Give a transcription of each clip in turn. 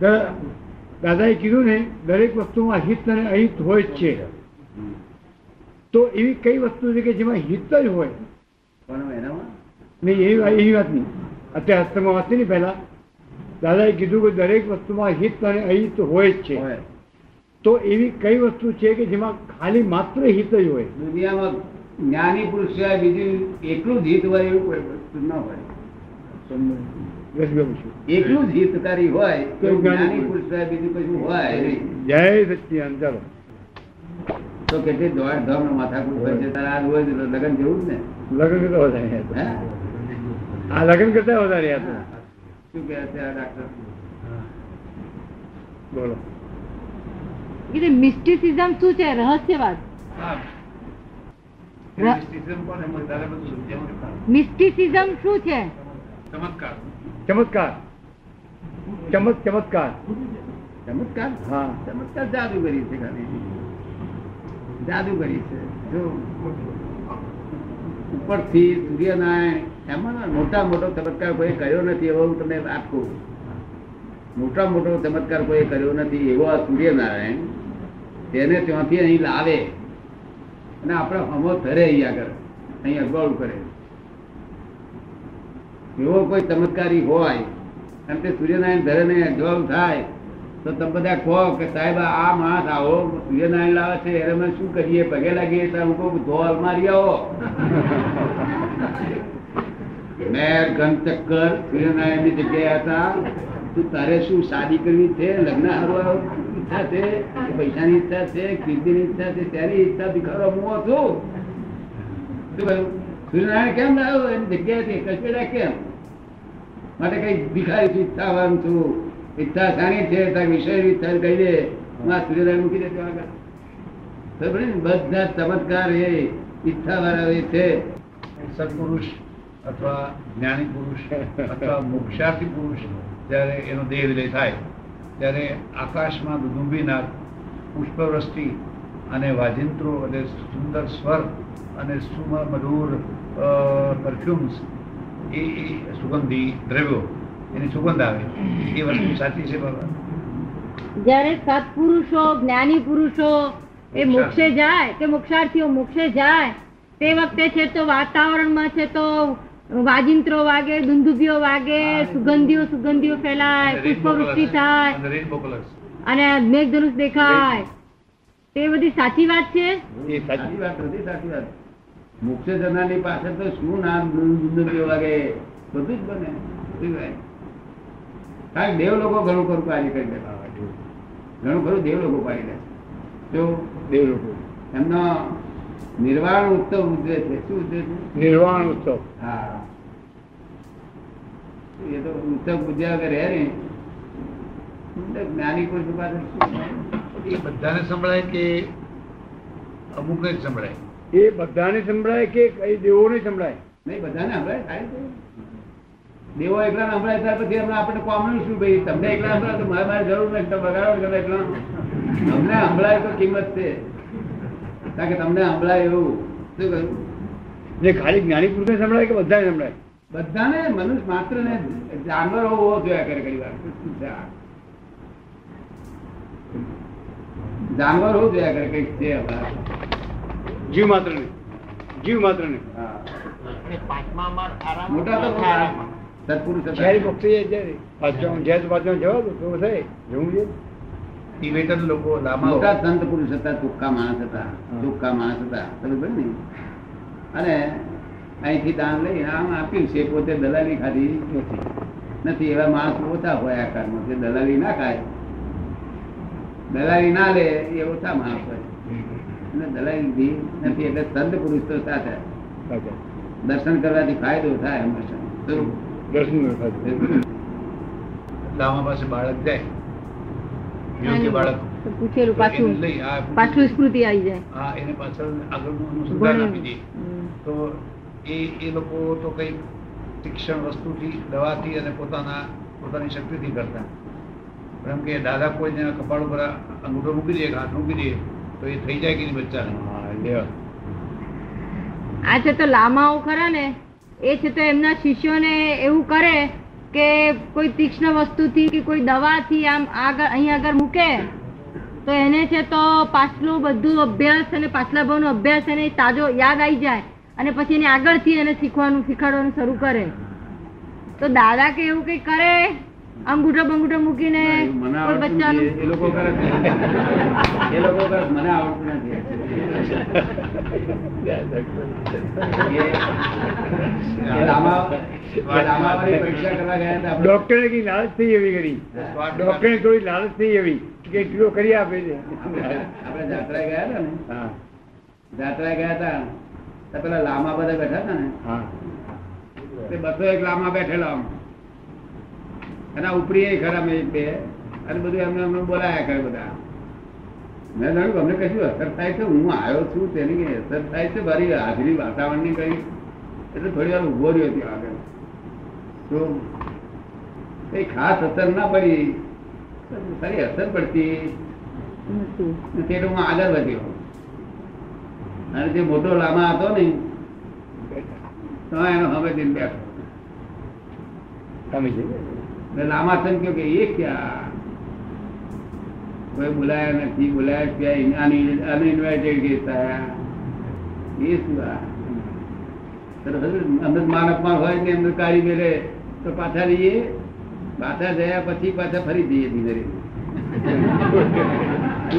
દાદાએ કીધું ને દરેક વસ્તુમાં હિત અને અહિત હોય જ છે. તો એવી કઈ વસ્તુ છે કે જેમાં હિત જ હોય? એનામાં? નહીં એવી એવી વાત નહીં. અત્યારે હસ્તમાં વાત નહીં પહેલા. દાદાએ કીધું કે દરેક વસ્તુમાં હિત અને અહિત હોય જ છે. તો એવી કઈ વસ્તુ છે કે જેમાં ખાલી માત્ર હિત જ હોય? દુનિયામાં જ્ઞાની પુરુષ સિવાય બીજું એટલું જ હિત હોય એવું કોઈ વસ્તુ ન હોય. એકલું જ હિતકારી હોય તો જ્ઞાની પુરુષ બીજું કશું હોય જય સચ્ચિદાન ચાલો તો કેટલી દોડ ધામ માથાકૂટ હોય છે તારા આ રોજ લગ્ન જેવું જ ને લગ્ન કરતા વધારે આ લગ્ન કરતા વધારે યાદ. શું કહે છે આ ડાક્ટર બોલો એટલે મિસ્ટિસિઝમ શું છે રહસ્યવાદ મિસ્ટિસિઝમ શું છે ચમત્કાર ચમક ચમત્કાર. ચમત્કાર? હા. ચમત્કાર જાદુગરી છે ખાલી જાદુગરી છે. જો ઉપરથી સૂર્યનારાયણ એમાં મોટા મોટો ચમત્કાર કોઈ કર્યો નથી એવો હું તમને આપું મોટા મોટો ચમત્કાર કોઈ કર્યો નથી એવો આ સૂર્યનારાયણ તેને ત્યાંથી અહીં લાવે. અને આપણે હમો ધરે અહીં આગળ. અહીં અગવાડું કરે. એવો કોઈ ચમત્કારી હોય અને તે સૂર્યનારાયણ ધરે ને અગવાડું થાય તો તમે બધા કહો કે સાહેબ આ માણસ આવો સૂર્યનારાયણ લાવે છે એને અમે શું કરીએ? પગે લાગીએ તો હું કહું ધો અલમારી આવો. મેર ઘન ચક્કર સૂર્યનારાયણની જગ્યાએ હતા. તું તારે શું શાદી કરવી છે? લગ્ન હારવા ઈચ્છા છે? પૈસા પૈસાની ઈચ્છા છે? કીર્તિની ઈચ્છા છે? તેની ઈચ્છા ભિખારો હું છું. શું કહ્યું? સૂર્યનારાયણ કેમ લાવ્યો? એની જગ્યાએ કચેડા કેમ માટે કઈ ભિખારી ઈચ્છા ઈચ્છાવાન છું. ઈચ્છા શાની છે તારી વિષય ઈચ્છા કહી દે. માં સૂર્યદાન મૂકી દે આગળ ને? બધા ચમત્કાર એ ઈચ્છા વાળા છે. સત્પુરુષ અથવા જ્ઞાની પુરુષ અથવા મોક્ષાર્થી પુરુષ જ્યારે એનો દેહ વિલય થાય, ત્યારે આકાશમાં દુંબીનાર પુષ્પવૃષ્ટિ અને વાજિંત્રો એટલે સુંદર સ્વર અને સુમ- મધુર પરફ્યુમ્સ એ સુગંધી દ્રવ્યો એની સુગંધ આવે. એ વસ્તુ સાચી છે બાબા? જ્યારે સત્પુરુષો જ્ઞાની પુરુષો એ મોક્ષે જાય કે મોક્ષાર્થીઓ મોક્ષે જાય તે વખતે છે તો વાતાવરણમાં છે તો વાજિંત્રો વાગે દુંદુભીઓ વાગે સુગંધીઓ સુગંધીઓ ફેલાય પુષ્પવૃષ્ટિ થાય. અને મેઘ ધનુષ મેઘધનુષ દેખાય. તે બધી સાચી વાત છે? એ સાચી વાત સાચી વાત. મોક્ષ જનારની પાછળ તો શું નામ દુંદુભીઓ લાગે બધું જ બને? કારણ કે દેવ લોકો ઘણું ખરું કાર્ય કરી દે ઘણું ખરું દેવ લોકો પાડી દે જો દેવ લોકો. એમનો નિર્વાણ ઉત્સવ ઉજવે છે. શું ઉજવે છે? નિર્વાણ ઉત્સવ. હા. એ તો ઉત્સવ પૂજ્યા વગર રહે ને. જ્ઞાની પુરુષ પાસે એ બધાને સંભળાય કે અમુક જ સંભળાય? એ બધાને સંભળાય કે કઈ દેવોને સંભળાય? નહીં બધાને સંભળાય થાય દેવો એકલા સંભળાય ત્યાર પછી એમને આપણે કોમન શું ભાઈ? તમને એકલા સંભળાય તો મારે મારે જરૂર નથી તમે બગાડો ગમે એકલા. તમને સંભળાય તો કિંમત છે. કારણ કે તમને સંભળાય એવું. શું કહ્યું? જે ખાલી જ્ઞાની પુરુષને સંભળાય કે બધાને સંભળાય? બધાને મનુષ્ય માત્ર ને જાનવર હોવો જોયા કરે ઘણી વાર. જાનવર હોવું જોયા કરે કંઈક છે અમારા. જીવ માત્ર ને જીવ માત્ર ને મોટા તો અને અહીંથી દાન લઈ આમ આપ્યું છે પોતે દલાલી ખાધી. નથી. નથી એવા માણસ ઓછા હોય આ કાળમાં જે દલાલી ના ખાય. દલાલી ના લે એ ઓછા માણસ હોય. અને દલાઈ લીધી નથી એટલે સંત પુરુષ તો સાથે. દર્શન કરવાથી ફાયદો થાય એમ તો દર્શન લામા પાસે બાળક જાય. યોગ્ય બાળક. પૂછેલું પાછું એને લઈ આ પાછું. સ્મૃતિ આવી જાય. હા એને પાછળ આગળનું અનુસંધાન આપી દે. તો એ એ લોકો તો કઈ તીક્ષ્ણ વસ્તુથી દવાથી અને પોતાના પોતાની શક્તિથી કરતા. કે દાદા કોઈ કપાળ ઉપર અંગૂઠો મૂકી દે હાથ મૂકી દે. તો એ થઈ જાય કે નહીં બચ્ચાને? આ છે તો લામાઓ ખરા ને? એ છે તો એમના શિષ્યોને એવું કરે કે કોઈ તીક્ષ્ણ વસ્તુથી કે કોઈ દવાથી આમ આગળ અહીં આગળ મૂકે. તો એને છે તો પાછલું બધું અભ્યાસ અને પાછલા ભાવનો અભ્યાસ એને તાજો યાદ આવી જાય અને પછી એને આગળથી એને શીખવાનું શીખવાડવાનું શરૂ કરે. તો દાદા કે એવું કઈ કરે? અંગૂઠો બંગૂઠો મૂકીને બચ્ચાનું એ લોકો એ લોકો મને આવડતું નથી. ડોક્ટરે કઈ લાલચ થઈ એવી કરી ડોક્ટરે થોડી લાલચ થઈ એવી કે કિલો કરી આપે છે. આપણે જાત્રા ગયા હતા ને? જાત્રા ગયા હતા. તો પેલા લાંબા બધા બેઠા હતા ને? બસો એક લાંબા બેઠેલા એના ઉપરી એ ખરા મેં બે અને બધું એમને એમને બોલાયા કરે બધા. મેં જાણ્યું કે અમને કશું અસર થાય છે? હું આવ્યો છું તેની કઈ અસર થાય છે? મારી હાજરી વાતાવરણની કઈ? એટલે થોડી વાર ઊભો રહ્યો ત્યાં આગળ. તો કઈ ખાસ અસર ના પડી. સારી અસર પડતી. નથી હું આગળ વધ્યો. અને જે મોટો લાંબા હતો ને તો એનો હવે દિન બેઠો. તમે છે મેં લાંબા સમજ્યો કે એ ક્યાં કોઈ બોલાયા નથી બોલાયા ક્યાં અનઇન્વાઇટેડ ગેસ્ટ આયા એ શું આ તરત જ અંદર માન અપમાન હોય ને અંદર કાઢી મેલે તો પાછા જઈએ પાછા જયા પછી પાછા ફરી જઈએ ધીમે ધીરે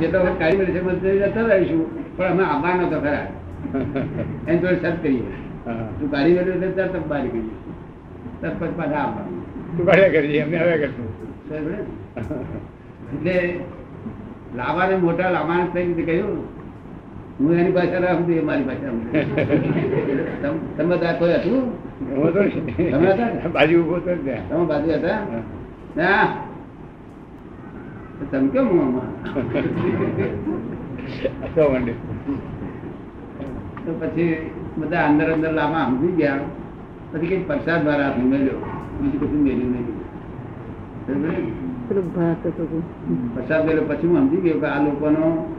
જેટલો વખત કાઢી મેળે છે મને જતા રહીશું પણ અમે આવવાનો તો ખરા એની જોડે શરત કરીએ હા. તું કાઢી મેળવ્યું એટલે તરત જ બહાર કરીએ તરત પછી પાછા આવવાનું તું લાવા કરજે એમને આવ્યા કરશું. ને? એટલે મોટા લાવા થઈ કહ્યું? હું એની પાસે રાખું એ મારી પાસે તમે બધા કોઈ હતું? તમે હતા? બાજુ ઊભો હતો તમે બાજુ હતા? ના. તમે કેમ હું. તો પછી બધા અંદર અંદર લાંબા સમજી ગયા. પછી કઈ પ્રસાદ દ્વારા મેળ્યો. બીજું કશું મેળ્યું નહીં. બરાબર ને? પેલું ભાત હતું તે. પ્રસાદ મેળ્યો પછી હું સમજી ગયો કે આ લોકોનો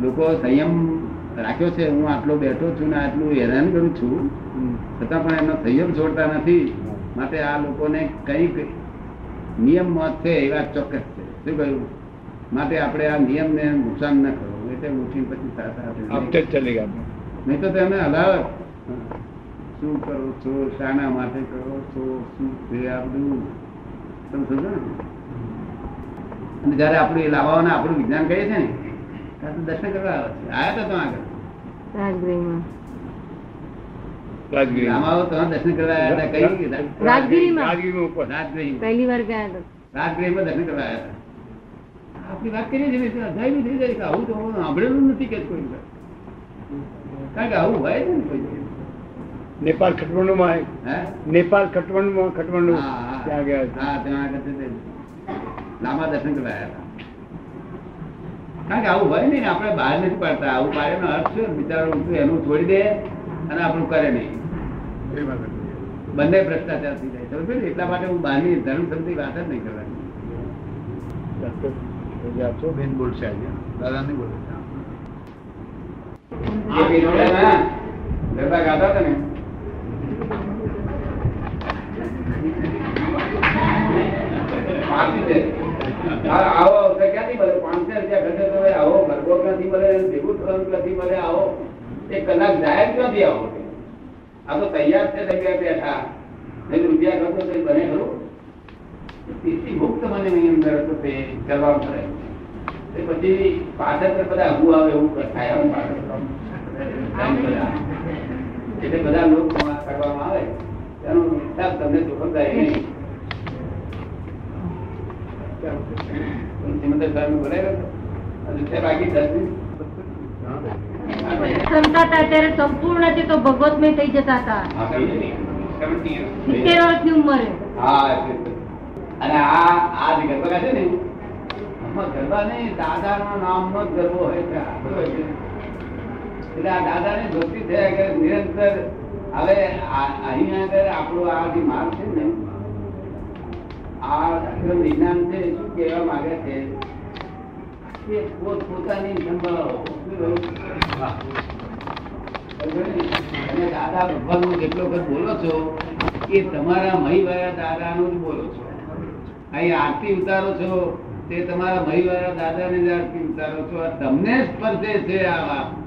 લોકો સંયમ રાખ્યો છે. હું આટલો બેઠો છું ને આટલું હેરાન કરું છું. છતાં પણ એનો સંયમ છોડતા નથી. માટે આ લોકોને કંઈક નિયમ મત છે એવા ચોક્કસ છે. શું કહ્યું? માટે આપણે આ નિયમને નુકસાન ન કરવું એટલે ઉઠીને પછી નહીં તો તમે હલાવત શું કરો છો? શાના માટે કરો છો? શું છે આ બધું તમે સમજો ને? અને જયારે આપણું એ લાવવાના આપણું વિજ્ઞાન કહીએ છે ને ત્યારે દર્શન કરવા આવે છે. આયા તો આગળ. આમાં આવો દર્શન કરવા આવ્યા હતા. કઈ રાજગીરીમાં. રાજગીરી પહેલી વાર ગયા હતા. દર્શન કરવા આવ્યા હતા. આપણી વાત કરીએ છીએ ને થઈ જાય કે આવું તો સાંભળેલું નથી કે કોઈ કારણ કે આવું હોય છે ને કોઈ જગ્યાએ. ખટમંડુ માં નેપાલ હે માં ખટમંડુ. ત્યાં ગયા હતા. ત્યાં છે લાંબા દર્શન કરવા હતા. કારણ કે આવું હોય નહીં ને આપણે બહાર નથી પાડતા. આવું પાડેનો અર્થ શું? બિચારો એનું છોડી દે અને આપણું કરે નહીં. બંને ભ્રષ્ટાચાર થઈ જાય સમજો ને? એટલા માટે હું બહારની ધર્મ સમજી વાત જ નહીં કરવાની. આપશો? બેન બોલશે આજે. દાદા નહીં બોલે. એ છે. આવો આવો આવો. આવો? એ એની પડે તે પછી પાછળ બધા આઘું આવે એવું થાય. બધા. એટલે બધા લોકો કરવામાં આવે. તેનો હિસાબ તમને જોખમદારી નહીં. શ્રીમંદર સાહેબને બોલાવ્યો બાકી દસ સંપૂર્ણ છે તો ભગવતમય થઈ જતા હતા. સિત્તેર વર્ષની ઉંમરે અને આ આ જે ગરબા છે ને ગરબા નહીં દાદાના નામનો જ ગરબો હોય. એટલે આ દાદાની ભક્તિ થયા નિરંતર હવે અહીંયા આગળ આપણું આ જે માર્ગ છે ને આ વિજ્ઞાન છે શું કહેવા માંગે છે? કે પોત પોતાની સંભાળો. દાદા ભગવાન જેટલો વખત બોલો છો, એ તમારા મહીવાળા દાદાનું જ બોલો છો. અહીં આરતી ઉતારો છો, તે તમારા મહીવાળા દાદાને જ આરતી ઉતારો છો. તમને સ્પર્શે છે આ વાત?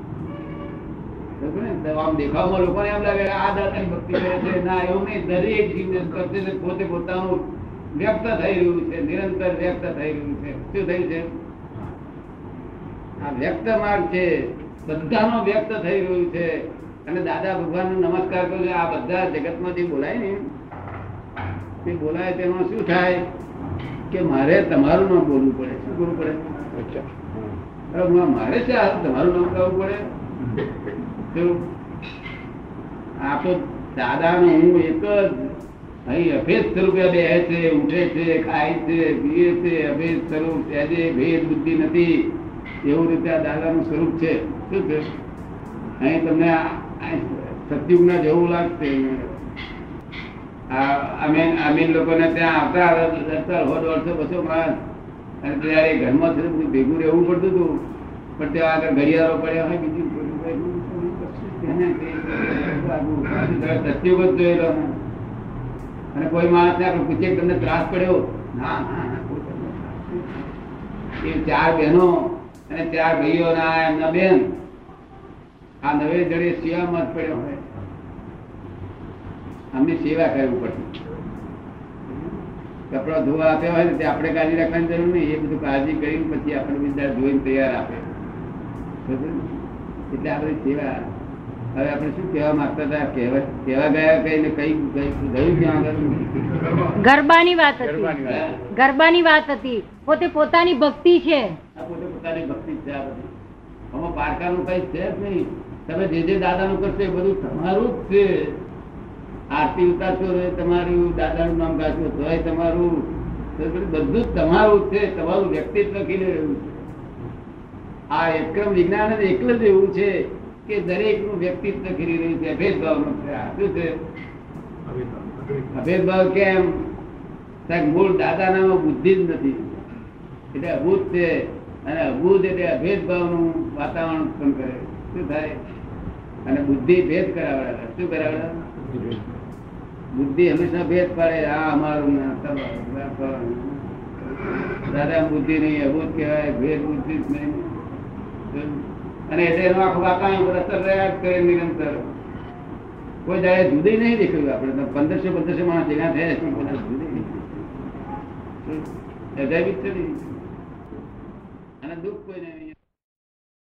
આમ દેખાવમાં લોકોને એમ લાગે આ દાદાની ભક્તિ કરે છે. ના, એવું નહીં. દરેક જીવને સ્પર્શે છે. પોતે પોતાનું વ્યક્ત થઈ રહ્યું છે નિરંતર વ્યક્ત થઈ રહ્યું છે. શું થયું છે? આ વ્યક્ત માર્ગ છે બધાનો વ્યક્ત થઈ રહ્યું છે. અને દાદા ભગવાન નમસ્કાર કરું આ બધા જગતમાં જે બોલાય ને. તે બોલાય તેમાં શું થાય? કે મારે તમારું નામ બોલવું પડે. શું કરવું પડે? મારે છે તમારું નામ કહેવું પડે? આ તો દાદાનો હું એક જ અહીં અભેદ સ્વરૂપે બે છે ઉઠે છે ખાય છે પીએ છે અભેદ સ્વરૂપ આજે ભેદ બુદ્ધિ નથી એવું રીતે આ દાદાનું સ્વરૂપ છે શું છે અહીં તમને આ જેવું લાગશે અમીન અમે લોકોને ત્યાં આવતા હતા સો દોઢસો બસો માણસ અને ત્યારે ઘરમાં થયું ભેગું રહેવું પડતું હતું પણ ત્યાં આગળ ઘડિયાળો પડ્યા હોય બીજું સતયુગ જ જોયેલો. અને કોઈ માણસને આપણે પૂછીએ તમને ત્રાસ પડ્યો ના. એ ચાર બહેનો અને ચાર ભાઈઓ ના એમના બેન, આ નવે જડે સેવામાં જ પડ્યો હોય અમને સેવા કરવી પડશે કપડા ધોવા આપ્યા હોય ને તે આપણે કાળજી રાખવાની જરૂર નહીં એ બધું કાળજી કરીને પછી આપણે બીજા ધોઈને તૈયાર આપે? એટલે આપણે સેવા હવે આપણે શું કહેવા માંગતા હતા? કહેવા કહેવા ગયા કઈ ને કઈ ગયું ક્યાં આગળ ગરબાની વાત હતી. ગરબાની વાત. હતી. પોતે પોતાની ભક્તિ છે. પોતે પોતાની ભક્તિ છે આ બધી. આમાં પારકાનું કઈ છે જ નહીં. તમે જે જે દાદાનું કરશો એ બધું તમારું જ છે. આરતી ઉતારશો તમારું દાદાનું નામ ગાશો તો તમારું. બધું જ તમારું જ છે. તમારું વ્યક્તિત્વ ખીલી રહ્યું છે. આ એકમ વિજ્ઞાન જ જ એવું છે. કે દરેકનું વ્યક્તિત્વ ખીલી રહ્યું છે, ભેદભાવનું છે. શું છે? અભેદભાવ કેમ? સાહેબ, મૂળ દાદાનામાં બુદ્ધિ જ નથી. એટલે અભૂત છે અને અભૂત એટલે અભેદભાવનું વાતાવરણ ઉત્પન્ન કરે. શું થાય? અને બુદ્ધિ ભેદ કરાવડા શું કરાવડા બુદ્ધિ હંમેશા ભેદ પાડે. આ અમારું ના દાદા બુદ્ધિ નહીં, અભૂત કહેવાય, ભેદ બુદ્ધિ જ નહીં. અને એટલે એનું આખું વાતાવરણ રસ્તર રહ્યા કરે નિરંતર. કોઈ જાય જુદી નહીં દેખ્યું આપણે. પંદરસો પંદરસો માણસ ભેગા થયા છે કોઈ જુદી નહીં અને દુઃખ કોઈને